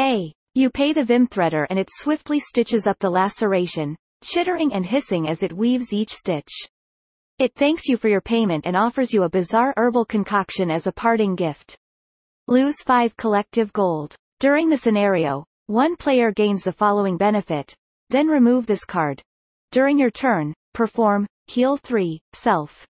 A. You pay the Vim threader and it swiftly stitches up the laceration, chittering and hissing as it weaves each stitch. It thanks you for your payment and offers you a bizarre herbal concoction as a parting gift. Lose 5 collective gold. During the scenario, one player gains the following benefit, then remove this card. During your turn, perform, heal 3, self.